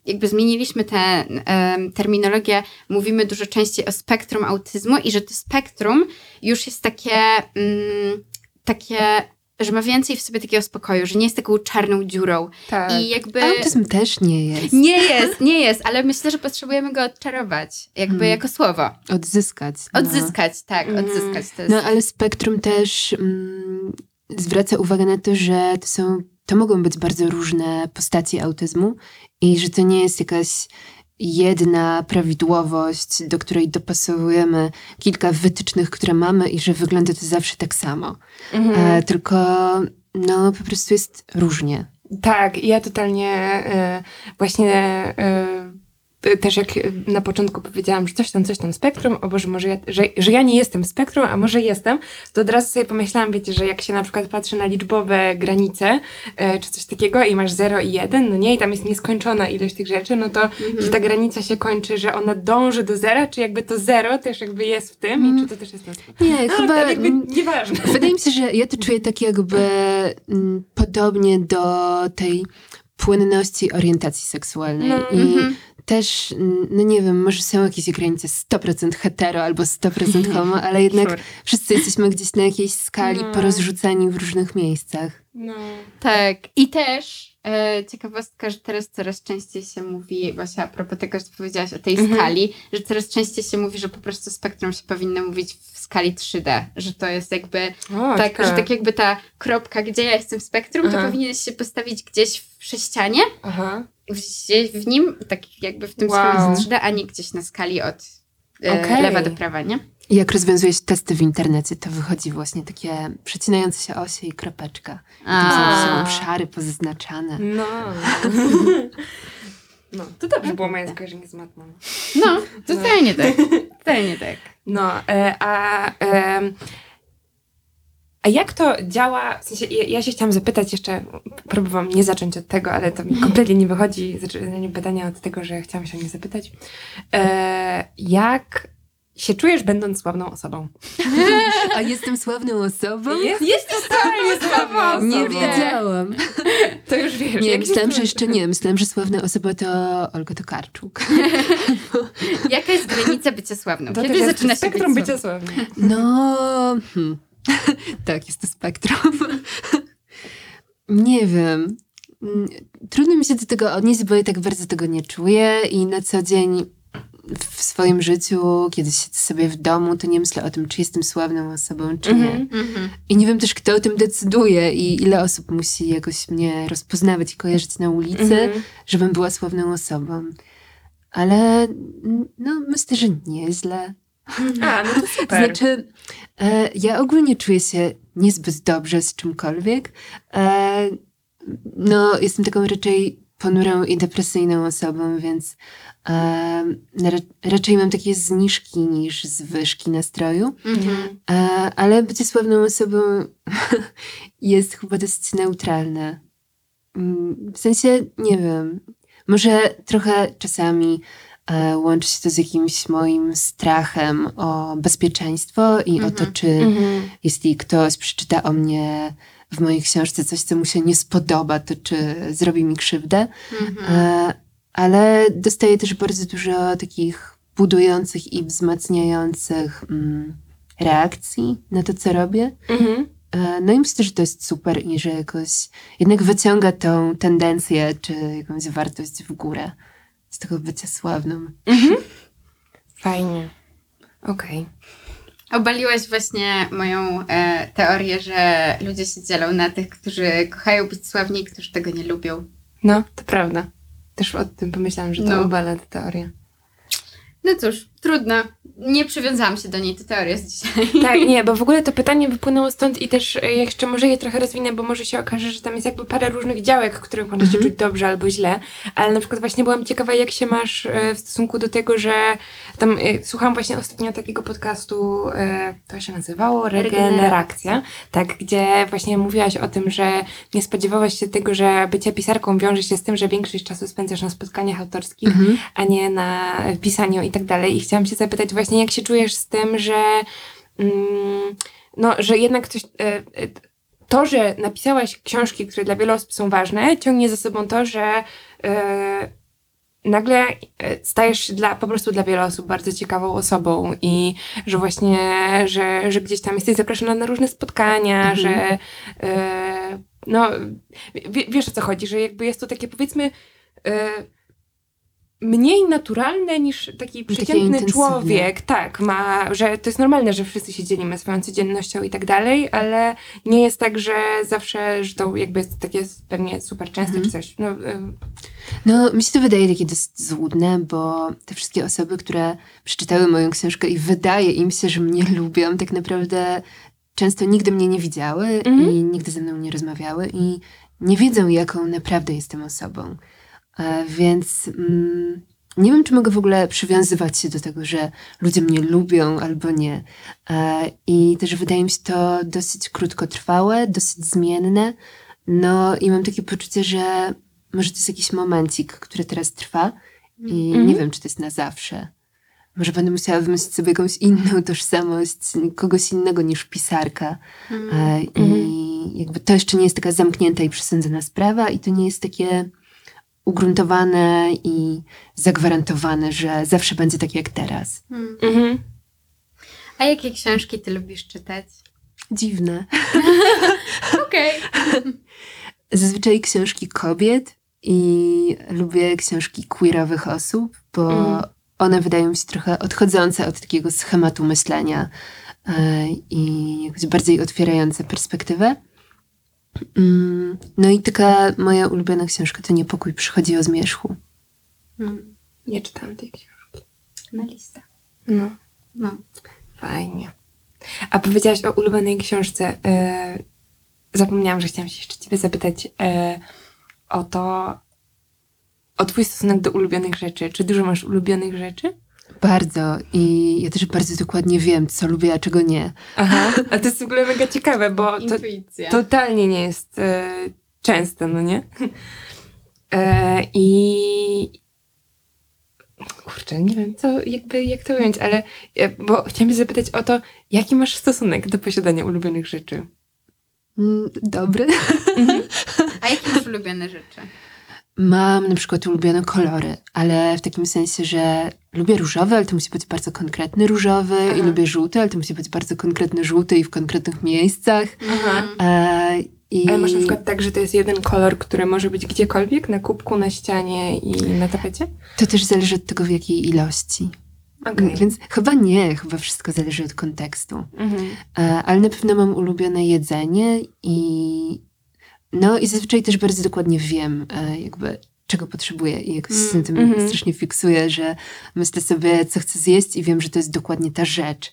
jakby zmieniliśmy tę em, terminologię, mówimy dużo częściej o spektrum autyzmu i że to spektrum już jest takie, mm, takie że ma więcej w sobie takiego spokoju, że nie jest taką czarną dziurą. Tak. I jakby... Autyzm też nie jest. Nie jest, nie jest, ale myślę, że potrzebujemy go odczarować, jakby Hmm. jako słowo. Odzyskać. no. Odzyskać, tak, Mm. odzyskać. To jest... No ale spektrum też mm, zwraca uwagę na to, że to są, to mogą być bardzo różne postacie autyzmu i że to nie jest jakaś jedna prawidłowość, do której dopasowujemy kilka wytycznych, które mamy i że wygląda to zawsze tak samo. Mhm. E, tylko no po prostu jest różnie. Tak, ja totalnie e, właśnie e, też jak na początku powiedziałam, że coś tam, coś tam spektrum, o Boże, może ja, że, że ja nie jestem spektrum, a może jestem, to od razu sobie pomyślałam, wiecie, że jak się na przykład patrzy na liczbowe granice, e, czy coś takiego i masz 0 i 1, no nie, i tam jest nieskończona ilość tych rzeczy, no to czy ta granica się kończy, że ona dąży do zera, czy jakby to zero też jakby jest w tym i czy to też jest spektrum. Nie, No, chyba... jakby nieważne. Wydaje mi się, że ja to czuję tak jakby mm, podobnie do tej płynności orientacji seksualnej. No, I mhm. Też, no nie wiem, może są jakieś granice 100% hetero albo 100% homo, ale jednak Sure. wszyscy jesteśmy gdzieś na jakiejś skali No. porozrzucani w różnych miejscach. No. Tak. I też e, ciekawostka, że teraz coraz częściej się mówi, właśnie a propos tego, że powiedziałaś o tej Mhm. skali, że coraz częściej się mówi, że po prostu spektrum się powinno mówić w skali 3D, że to jest jakby O, tak, ciekawe. że tak jakby ta kropka, gdzie ja jestem w spektrum, to Aha. powinieneś się postawić gdzieś w ścianie, Aha. Gdzieś w nim, tak jakby w tym Wow. wow. 3D, a nie gdzieś na skali od e, Okej. lewa do prawa, nie? I jak rozwiązujesz testy w internecie, to wychodzi właśnie takie przecinające się osie i kropeczka. Tam są, obszary pozaznaczane. No. No, to dobrze było moje skojarzenie z matmą. No, totalnie tak. Totalnie tak. No, e, a, e, a jak to działa? W sensie, ja, ja się chciałam zapytać jeszcze, próbowałam nie zacząć od tego, ale to mi kompletnie nie wychodzi, zaczynanie pytania od tego, że chciałam się o nie zapytać. E, jak się czujesz, będąc sławną osobą? A jestem sławną osobą? Jesteś totalnie sławną osobą. Nie wiedziałam. To już wiesz. Nie, jak myślałam, że jeszcze nie. Myślałam, że sławna osoba to Olga Tokarczuk. Jaka jest granica bycia sławną? To Kiedy jest zaczyna się być spektrum sławną? bycia sławnym. No, hmm. tak, jest to spektrum. nie wiem. Mm, Trudno mi się do tego odnieść, bo ja tak bardzo tego nie czuję i na co dzień w swoim życiu, kiedy siedzę sobie w domu, to nie myślę o tym, czy jestem sławną osobą, czy nie. Mhm. Mhm. I nie wiem też, kto o tym decyduje i ile osób musi jakoś mnie rozpoznawać i kojarzyć na ulicy, Mhm. żebym była sławną osobą. Ale mm, no, myślę, że nieźle. A, no to super. Znaczy, e, ja ogólnie czuję się niezbyt dobrze z czymkolwiek. E, no, jestem taką raczej ponurą i depresyjną osobą, więc e, ra, raczej mam takie zniżki niż zwyżki nastroju. Mhm. E, ale bycie sławną osobą jest chyba dosyć neutralne. Mm, W sensie, nie wiem, może trochę czasami łączy się to z jakimś moim strachem o bezpieczeństwo i o to, Mhm. czy Mhm. jeśli ktoś przeczyta o mnie w mojej książce coś, co mu się nie spodoba, to czy zrobi mi krzywdę. Mhm. E, ale dostaję też bardzo dużo takich budujących i wzmacniających mm, reakcji na to, co robię. Mhm. E, no i myślę, że to jest super i że jakoś jednak wyciąga tą tendencję czy jakąś wartość w górę z tego bycia sławną. Mhm. Fajnie. Okej. Obaliłaś właśnie moją e, teorię, że ludzie się dzielą na tych, którzy kochają być sławni i którzy tego nie lubią. No, to prawda. Też o tym pomyślałam, że to No. obala tę teorię. No cóż, trudno. Nie przywiązałam się do niej, to teoria jest dzisiaj. Tak, nie, bo w ogóle to pytanie wypłynęło stąd i też e, jeszcze może je trochę rozwinę, bo może się okaże, że tam jest jakby parę różnych działek, których można się Mhm. czuć dobrze albo źle, ale na przykład właśnie byłam ciekawa, jak się masz e, w stosunku do tego, że tam e, słuchałam właśnie ostatnio takiego podcastu, to się nazywało Regeneracja, tak, gdzie właśnie mówiłaś o tym, że nie spodziewałaś się tego, że bycie pisarką wiąże się z tym, że większość czasu spędzasz na spotkaniach autorskich, Mhm. a nie na pisaniu i tak dalej. I chciałam się zapytać właśnie, jak się czujesz z tym, że mm, no, że jednak coś, e, e, to, że napisałaś książki, które dla wielu osób są ważne, ciągnie za sobą to, że e, nagle stajesz się dla, po prostu dla wielu osób bardzo ciekawą osobą i że właśnie, że, że gdzieś tam jesteś zapraszana na różne spotkania, Mhm. że no, w, wiesz o co chodzi, że jakby jest to takie powiedzmy mniej naturalne niż taki przeciętny człowiek, tak, ma, że to jest normalne, że wszyscy się dzielimy swoją codziennością i tak dalej, ale nie jest tak, że zawsze, że to jakby jest takie pewnie super częste Mhm. czy coś. No, ym, No, mi się to wydaje takie dosyć złudne, bo te wszystkie osoby, które przeczytały moją książkę i wydaje im się, że mnie lubią, tak naprawdę często nigdy mnie nie widziały Mhm. i nigdy ze mną nie rozmawiały i nie wiedzą, jaką naprawdę jestem osobą. E, więc mm, nie wiem, czy mogę w ogóle przywiązywać się do tego, że ludzie mnie lubią albo nie. E, I też wydaje mi się to dosyć krótkotrwałe, dosyć zmienne. No i mam takie poczucie, że może to jest jakiś momencik, który teraz trwa i Mhm. nie wiem, czy to jest na zawsze. Może będę musiała wymyślić sobie jakąś inną tożsamość, kogoś innego niż pisarka. E, I jakby to jeszcze nie jest taka zamknięta i przesądzona sprawa i to nie jest takie ugruntowane i zagwarantowane, że zawsze będzie tak jak teraz. Hmm. mhm. A jakie książki ty lubisz czytać? Dziwne. Okej. Zazwyczaj książki kobiet i lubię książki queerowych osób, bo Mhm. one wydają mi się trochę odchodzące od takiego schematu myślenia e, i jakoś bardziej otwierające perspektywę. Mm, No i taka moja ulubiona książka to Niepokój przychodzi o zmierzchu. Hmm. Nie czytałam tej książki. Na listę. No, No. fajnie. A powiedziałaś o ulubionej książce. E, zapomniałam, że chciałam się jeszcze ciebie zapytać e, o to, o twój stosunek do ulubionych rzeczy. Czy dużo masz ulubionych rzeczy? Bardzo i ja też bardzo dokładnie wiem, co lubię, a czego nie. Aha, a to jest w ogóle mega ciekawe, bo to Intuicja. totalnie nie jest e, częste, no nie? E, I kurczę, nie wiem, co, jakby, jak to ująć, ale e, bo chciałam się zapytać o to, jaki masz stosunek do posiadania ulubionych rzeczy? Mm, Dobry. A jakie masz ulubione rzeczy? Mam na przykład ulubione kolory, ale w takim sensie, że lubię różowy, ale to musi być bardzo konkretny różowy i Aha. lubię żółty, ale to musi być bardzo konkretny żółty i w konkretnych miejscach. Aha. E, i Ale masz na przykład tak, że to jest jeden kolor, który może być gdziekolwiek, na kubku, na ścianie i na tapecie? To też zależy od tego, w jakiej ilości. Okej. Więc chyba nie, chyba wszystko zależy od kontekstu. Mhm. E, ale na pewno mam ulubione jedzenie i no i zazwyczaj też bardzo dokładnie wiem, e, jakby czego potrzebuję i jakoś się na tym Mhm. strasznie fiksuję, że myślę sobie, co chcę zjeść i wiem, że to jest dokładnie ta rzecz.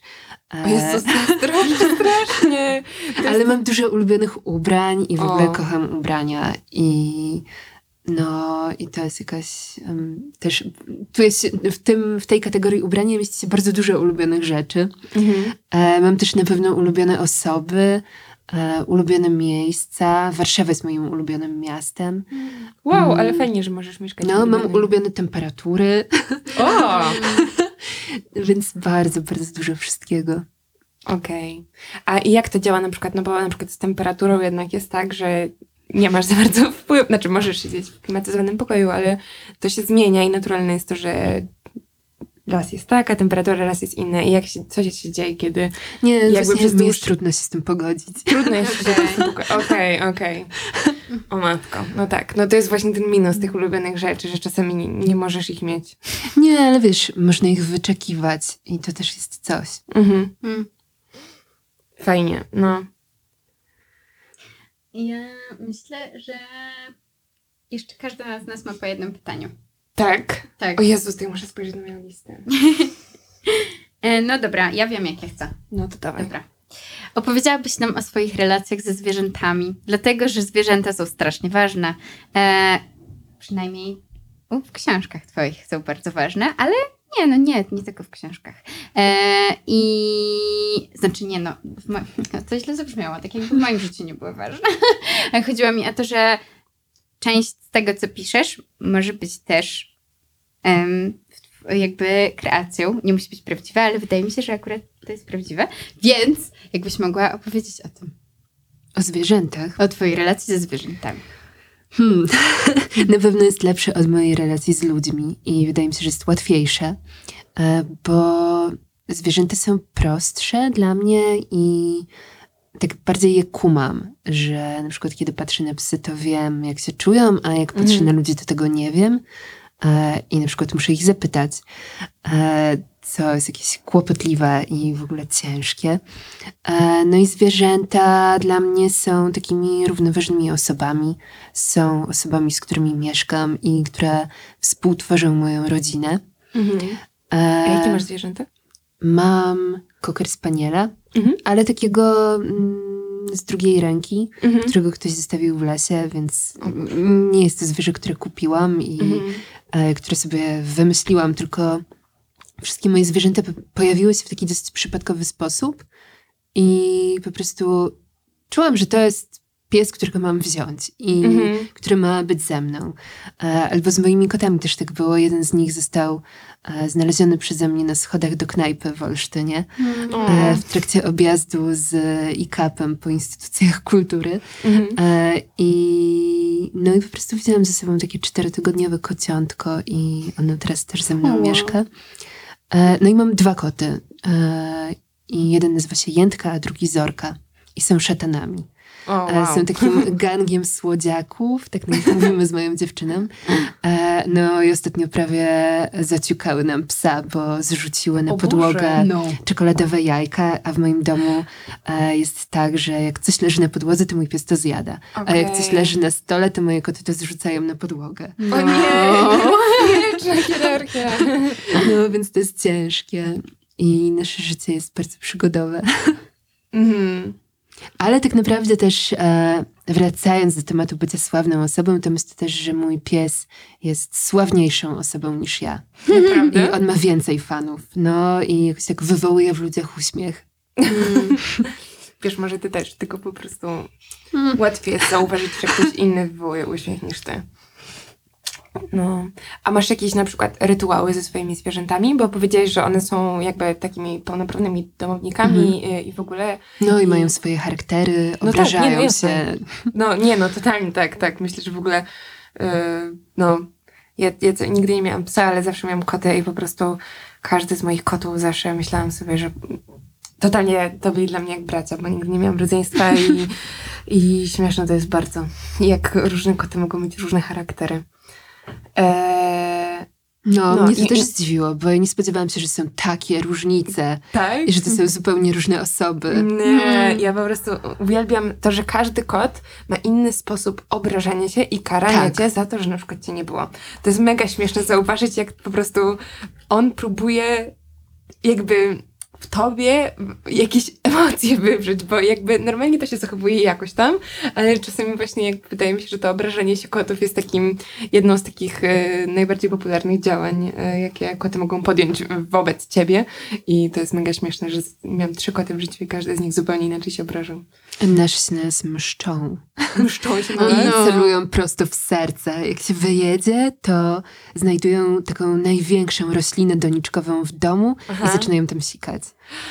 E, O Jezus, to jest strasznie, strasznie. To ale mam dużo ulubionych ubrań i w O. ogóle kocham ubrania i no i to jest jakaś em, też tu jest w tym w tej kategorii ubrania mieści się bardzo dużo ulubionych rzeczy. Mhm. E, mam też na pewno ulubione osoby, ulubione miejsca. Warszawa jest moim ulubionym miastem. Wow, Mm. ale fajnie, że możesz mieszkać No, mam ulubione temperatury, O! więc bardzo, bardzo dużo wszystkiego. Okej. A i jak to działa na przykład? No bo na przykład z temperaturą jednak jest tak, że nie masz za bardzo wpływu. Znaczy możesz siedzieć w klimatyzowanym pokoju, ale to się zmienia i naturalne jest to, że raz jest taka, temperatura raz jest inna. I jak się, co się dzieje, kiedy Nie, Jakby właśnie przez mi jest dłuższy- trudno się z tym pogodzić. trudno jest siedzieć Okej. Okej. O matko. No tak. No to jest właśnie ten minus tych ulubionych rzeczy, że czasami nie, nie możesz ich mieć. Nie, ale wiesz, można ich wyczekiwać i to też jest coś. Mhm. Hmm. Fajnie. No. Ja myślę, że jeszcze każda z nas ma po jednym pytaniu. Tak. Tak. O Jezus, ja muszę spojrzeć na moją listę. E, no dobra, ja wiem, jak ja chcę. No to dawaj. Dobra. Opowiedziałabyś nam o swoich relacjach ze zwierzętami, dlatego że zwierzęta są strasznie ważne. E, przynajmniej w książkach twoich są bardzo ważne, ale nie, no nie, nie tylko w książkach. E, I znaczy nie, no, w mo- to źle zabrzmiało, tak jakby w moim życiu nie były ważne. Chodziło mi o to, że część z tego, co piszesz, może być też jakby kreacją. Nie musi być prawdziwe, ale wydaje mi się, że akurat to jest prawdziwe. Więc jakbyś mogła opowiedzieć o tym, O zwierzętach. o twojej relacji ze zwierzętami. Hmm. Na pewno jest lepsze od mojej relacji z ludźmi i wydaje mi się, że jest łatwiejsze, e, bo zwierzęta są prostsze dla mnie i tak bardziej je kumam, że na przykład kiedy patrzę na psy, to wiem, jak się czują, a jak patrzę Mhm. na ludzi, to tego nie wiem. E, I na przykład muszę ich zapytać, e, co jest jakieś kłopotliwe i w ogóle ciężkie. E, No i zwierzęta dla mnie są takimi równoważnymi osobami. Są osobami, z którymi mieszkam i które współtworzą moją rodzinę. Mhm. A jakie masz zwierzęta? Mam koker spaniela, Mhm. ale takiego mm, z drugiej ręki, Mhm. którego ktoś zostawił w lesie, więc nie jest to zwierzę, które kupiłam i Mhm. e, które sobie wymyśliłam, tylko wszystkie moje zwierzęta po- pojawiły się w taki dosyć przypadkowy sposób i po prostu czułam, że to jest pies, którego mam wziąć i Mhm. który ma być ze mną. E, Albo z moimi kotami też tak było. Jeden z nich został e, znaleziony przeze mnie na schodach do knajpy w Olsztynie O. e, w trakcie objazdu z IKAP-em po instytucjach kultury. E, I no i po prostu wzięłam ze sobą takie czterotygodniowe kociątko i ono teraz też ze mną O. mieszka. No i mam dwa koty. I jeden nazywa się Jędka, a drugi Zorka. I są szatanami. O, E, wow. Są takim gangiem słodziaków, tak nich mówimy z moją dziewczyną. E, No i ostatnio prawie zaciukały nam psa, bo zrzuciły na O podłogę Boże. No. czekoladowe jajka, a w moim domu e, jest tak, że jak coś leży na podłodze, to mój pies to zjada. A jak coś leży na stole, to moje koty to zrzucają na podłogę. O nie! Wieczna hierarchia. No więc to jest ciężkie. I nasze życie jest bardzo przygodowe. Mhm. Ale tak naprawdę też e, wracając do tematu bycia sławną osobą, to myślę też, że mój pies jest sławniejszą osobą niż ja. I Naprawdę? on ma więcej fanów. No i jakoś tak wywołuje w ludziach uśmiech. Wiesz, może ty też, tylko po prostu Mm. łatwiej jest zauważyć, że ktoś inny wywołuje uśmiech niż ty. No. A masz jakieś na przykład rytuały ze swoimi zwierzętami? Bo powiedziałeś, że one są jakby takimi pełnoprawnymi domownikami y, i w ogóle... No i I- mają swoje charaktery, tak, nie, obrażają no jasne. się. No nie, no totalnie tak, tak. Myślę, że w ogóle y, no ja, ja nigdy nie miałam psa, ale zawsze miałam kotę i po prostu każdy z moich kotów zawsze myślałam sobie, że totalnie to byli dla mnie jak bracia, bo nigdy nie miałam rodzeństwa i, i śmieszne to jest bardzo. Jak różne koty mogą mieć różne charaktery. Eee, No, No mnie to i- też zdziwiło, bo ja nie spodziewałam się, że są takie różnice tak? i że to są zupełnie różne osoby. Nie, ja po prostu uwielbiam to, że każdy kot ma inny sposób obrażania cię i karania Tak. cię za to, że na przykład cię nie było. To jest mega śmieszne zauważyć, jak po prostu on próbuje jakby w tobie jakieś emocje wywrzeć, bo jakby normalnie to się zachowuje jakoś tam, ale czasami właśnie jak wydaje mi się, że to obrażanie się kotów jest takim, jedną z takich e, najbardziej popularnych działań, e, jakie koty mogą podjąć wobec ciebie i to jest mega śmieszne, że miałam trzy koty w życiu i każdy z nich zupełnie inaczej się obrażał. Nasz się nas mszczą. Mszczą się I na nas. celują prosto w serce. Jak się wyjedzie, to znajdują taką największą roślinę doniczkową w domu Aha. i zaczynają tam sikać.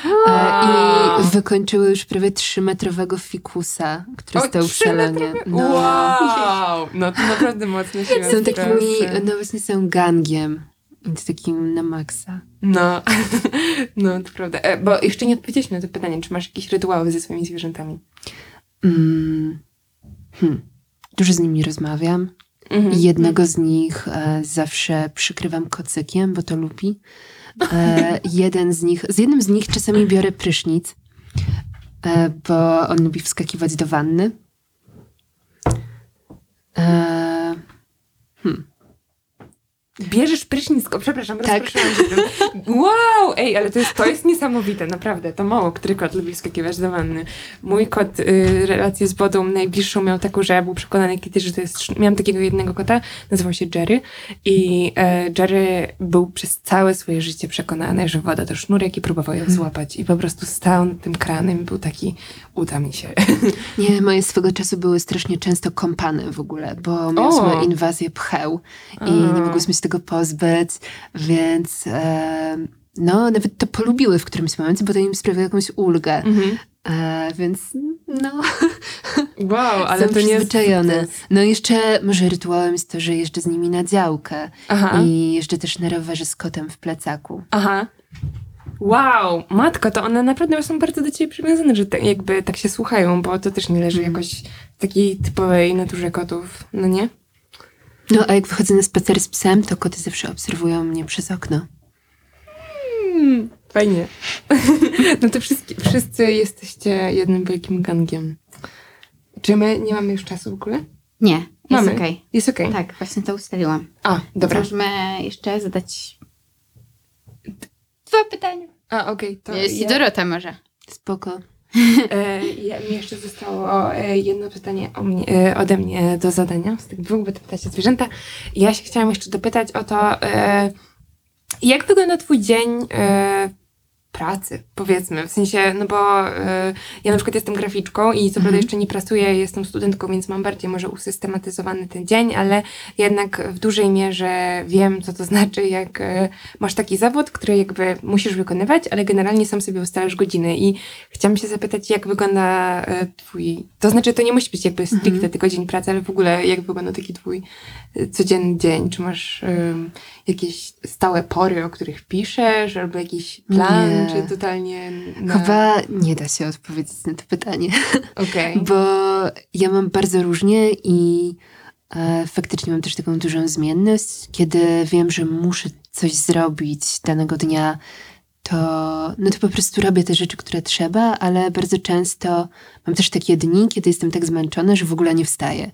E, Wow. I wykończyły już prawie trzymetrowego fikusa, który O, stał w salonie. No. Wow! No to naprawdę mocno się Są takimi, no właśnie są gangiem. Więc takim na maksa. No, no to prawda. E, bo jeszcze nie odpowiedzieliśmy na to pytanie, czy masz jakieś rytuały ze swoimi zwierzętami? Mm. Hmm. Dużo z nimi rozmawiam. Mhm. Jednego z nich e, zawsze przykrywam kocykiem, bo to lubi. E, jeden z nich, z jednym z nich czasami biorę prysznic, e, bo on lubi wskakiwać do wanny. E, Bierzesz prysznicko, przepraszam, Tak. rozproszyłam się. Wow, ej, ale to jest, to jest niesamowite, naprawdę. To mało, który kot lubi wskakiwać do wanny. Mój kot y, relację z wodą najbliższą miał taką, że ja był przekonany kiedyś, że to jest... Miałam takiego jednego kota, nazywał się Jerry i e, Jerry był przez całe swoje życie przekonany, że woda to sznurek i próbował ją złapać i po prostu stał nad tym kranem i był taki, uda mi się. Nie, moje swego czasu były strasznie często kąpane w ogóle, bo miałyśmy O. inwazję pcheł i A. nie mogłyśmy się tego pozbyć, więc no, nawet to polubiły w którymś momencie, bo to im sprawia jakąś ulgę. Mhm. E, więc no, Wow, ale to nie przyzwyczajone. No jeszcze może rytuałem jest to, że jeżdżę z nimi na działkę Aha. i jeżdżę też na rowerze z kotem w plecaku. Aha. Wow, matko, to one naprawdę są bardzo do ciebie przywiązane, że te, jakby tak się słuchają, bo to też nie leży Mhm. jakoś w takiej typowej naturze kotów, no nie? No a jak wychodzę na spacer z psem, to koty zawsze obserwują mnie przez okno. Hmm, fajnie. no to wszyscy, wszyscy jesteście jednym wielkim gangiem. Czy my nie mamy już czasu w ogóle? Nie, jest Mamy. okej. Jest okej. Tak, właśnie to ustaliłam. A, dobra. Możemy jeszcze zadać dwa pytania. A, okej, to Jeśli ja, Dorota może. Spoko. E, mi jeszcze zostało e, jedno pytanie o mnie, e, ode mnie do zadania, z tych dwóch, bo ty pytacie zwierzęta. Ja się chciałam jeszcze dopytać o to, jak wygląda twój dzień pracy, powiedzmy, w sensie, no bo e, ja na przykład jestem graficzką i co prawda Mhm. jeszcze nie pracuję, jestem studentką, więc mam bardziej może usystematyzowany ten dzień, ale jednak w dużej mierze wiem, co to znaczy, jak e, masz taki zawód, który jakby musisz wykonywać, ale generalnie sam sobie ustalasz godziny i chciałam się zapytać, jak wygląda e, twój, to znaczy to nie musi być jakby stricte Mhm. tylko dzień pracy, ale w ogóle jak wygląda taki twój e, codzienny dzień? Czy masz jakieś stałe pory, o których piszesz, albo jakiś plan, Nie. Czy totalnie na... Chyba nie da się odpowiedzieć na to pytanie, Okej. bo ja mam bardzo różnie i e, faktycznie mam też taką dużą zmienność. Kiedy wiem, że muszę coś zrobić danego dnia, to, no to po prostu robię te rzeczy, które trzeba, ale bardzo często mam też takie dni, kiedy jestem tak zmęczona, że w ogóle nie wstaję.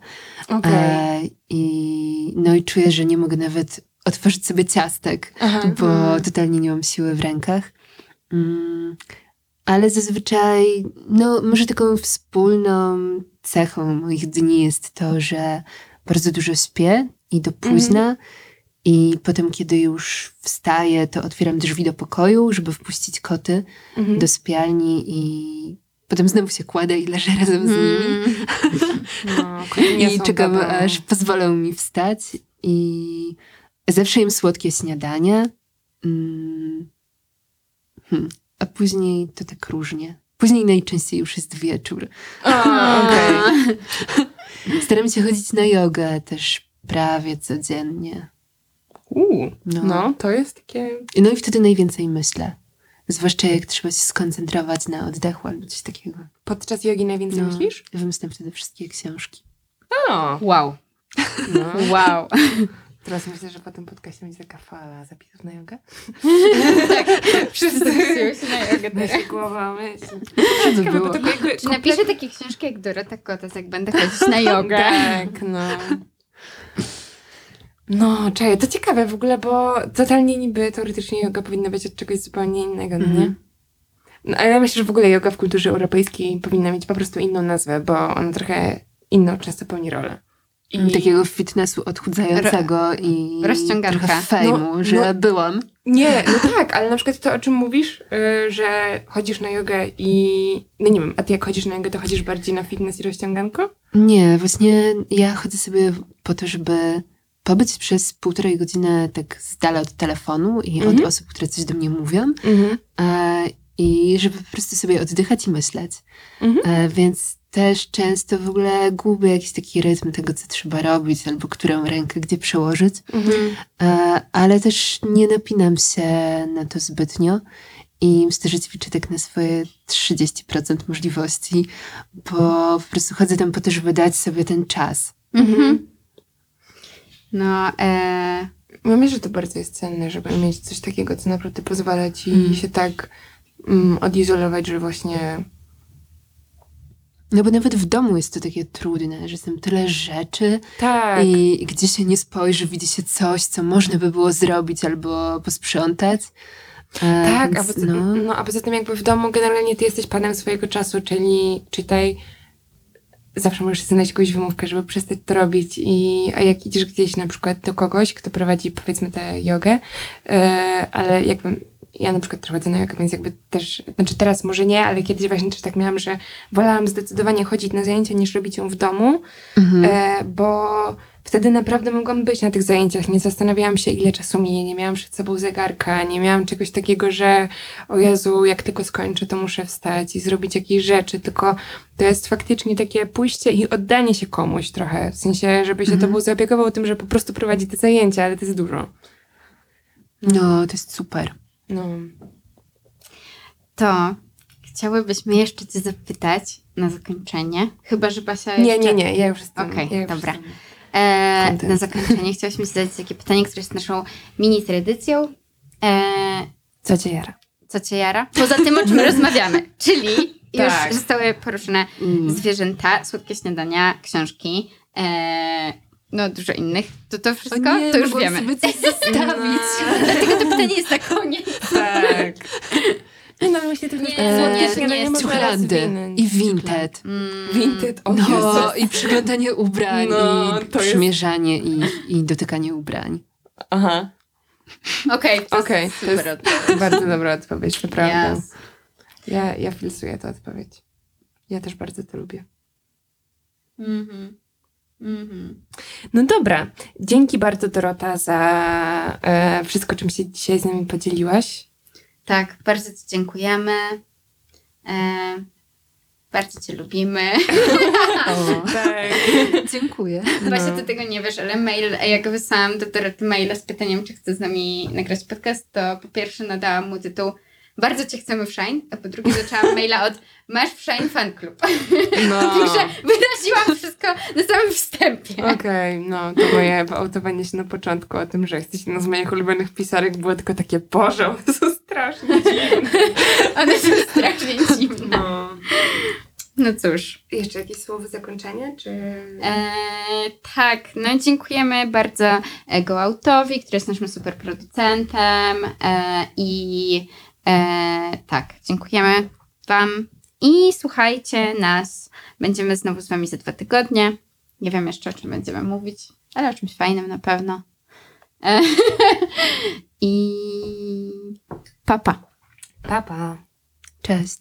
Okej. E, i, no i czuję, że nie mogę nawet otworzyć sobie ciastek, Aha. bo totalnie nie mam siły w rękach. Mm, ale zazwyczaj, no może taką wspólną cechą moich dni jest to, że bardzo dużo śpię i do późna. I potem, kiedy już wstaję, to otwieram drzwi do pokoju, żeby wpuścić koty Mhm. do sypialni i potem znowu się kładę i leżę razem z nimi. Mm. No, I czekam, aż pozwolą mi wstać. I zawsze jem słodkie śniadanie. Mm. Hmm. A później to tak różnie. Później najczęściej już jest wieczór. A, okej. Staram się chodzić na jogę też prawie codziennie. Uuu, No. no, to jest takie... No i wtedy najwięcej myślę. Zwłaszcza jak trzeba się skoncentrować na oddechu albo coś takiego. Podczas jogi najwięcej No, myślisz? wymyślam wtedy wszystkie książki. O, Wow. no. Wow. Teraz myślę, że po tym podcastie będzie taka fala zapisów na jogę. tak, wszyscy zapisują się na jogę teraz. Głowa myśl. Co było? jakby Czy napiszę takie książki jak Dorota Kotas, jak będę chodzić na jogę? Tak, no. No, czekaj, to ciekawe w ogóle, bo totalnie niby teoretycznie yoga powinna być od czegoś zupełnie innego, no nie? Mhm. No, ale ja myślę, że w ogóle yoga w kulturze europejskiej powinna mieć po prostu inną nazwę, bo ona trochę inną często pełni rolę. I Takiego fitnessu odchudzającego i trochę fejmu, No, że no. byłam. Nie, no tak, ale na przykład to, o czym mówisz, y, że chodzisz na jogę i... No nie wiem, a ty jak chodzisz na jogę, to chodzisz bardziej na fitness i rozciąganko? Nie, właśnie ja chodzę sobie po to, żeby pobyć przez półtorej godziny tak z dala od telefonu i Mhm. od osób, które coś do mnie mówią Mhm. e, i żeby po prostu sobie oddychać i myśleć. Mhm. E, więc też często w ogóle gubię jakiś taki rytm tego, co trzeba robić albo którą rękę gdzie przełożyć. Mhm. E, ale też nie napinam się na to zbytnio i myślę, że ćwiczę tak na swoje 30% możliwości, bo po prostu chodzę tam po to, żeby dać sobie ten czas. Mhm. No, e, Myślę, że to bardzo jest cenne, żeby mieć coś takiego, co naprawdę pozwala ci Mhm. się tak mm, odizolować, że właśnie No bo nawet w domu jest to takie trudne, że są tyle rzeczy Tak. i gdzie się nie spojrzy, widzi się coś, co można by było zrobić albo posprzątać. E, Tak, więc, a poza, no. no, a poza tym jakby w domu generalnie ty jesteś panem swojego czasu, czyli czytaj zawsze możesz znaleźć jakąś wymówkę, żeby przestać to robić i a jak idziesz gdzieś na przykład do kogoś, kto prowadzi powiedzmy tę jogę, e, ale jakby ja na przykład prowadzę na jogę, więc jakby też, znaczy teraz może nie, ale kiedyś właśnie też tak miałam, że wolałam zdecydowanie chodzić na zajęcia niż robić ją w domu, Mhm. e, bo wtedy naprawdę mogłam być na tych zajęciach. Nie zastanawiałam się, ile czasu minie, nie miałam przed sobą zegarka, nie miałam czegoś takiego, że o Jezu, jak tylko skończę, to muszę wstać i zrobić jakieś rzeczy, tylko to jest faktycznie takie pójście i oddanie się komuś trochę. W sensie, żeby się Mhm. tobą zaopiekował tym, że po prostu prowadzi te zajęcia, ale to jest dużo. no, to jest super. No. To chciałybyśmy jeszcze cię zapytać na zakończenie. Chyba, że Basia Nie, jeszcze... nie, nie, ja już jestem. Okej, ja już dobra. jestem. E, na zakończenie chciałyśmy zadać takie pytanie, które jest naszą mini tradycją. E, Co cię jara? co cię jara? Poza tym, o czym rozmawiamy. Czyli Tak. już zostały poruszone Mm. zwierzęta, słodkie śniadania, książki, e, no dużo innych. To to wszystko? O nie, to już wiemy. sobie coś zostawić. Dlatego to pytanie jest na koniec. Tak. Nie no, myślę, to Nie, słodkie nie, to nie jest można Czekolady rozwinąć. i Vinted. Mm, Vinted, o No, Jezus. i przyglądanie ubrań, No, i to jest- przymierzanie, i, i dotykanie ubrań. Aha, Okej, to okej. jest to super jest odpowiedź. bardzo dobra odpowiedź, to prawda. Yes. Ja, ja filsuję tę odpowiedź. Ja też bardzo to lubię. Mhm. Mhm. No dobra. Dzięki bardzo Dorota za e, wszystko, czym się dzisiaj z nami podzieliłaś. Tak, bardzo Ci dziękujemy. E, bardzo Cię lubimy. O, Tak. dziękuję. Właśnie No. ty tego nie wiesz, ale mail, jak wysłałam do Doroty maila z pytaniem, czy chce z nami nagrać podcast, to po pierwsze nadałam mu tytuł Bardzo Cię chcemy w Shine, a po drugie zaczęłam maila od Masz w Shine fan club. No. Także wyraziłam wszystko na samym wstępie. Okej, no to moje wyautowanie się na początku o tym, że jesteś jedną z moich ulubionych pisarek było tylko takie, Boże, one są strasznie dziwne. One są strasznie dziwne. No. No cóż. Jeszcze jakieś słowo zakończenia, czy... E, tak, no dziękujemy bardzo e, GoOutowi, który jest naszym super producentem e, i e, tak, dziękujemy Wam i słuchajcie nas. Będziemy znowu z Wami za dwa tygodnie. Nie wiem jeszcze o czym będziemy mówić, ale o czymś fajnym na pewno. E, I papa. Papa. Cześć.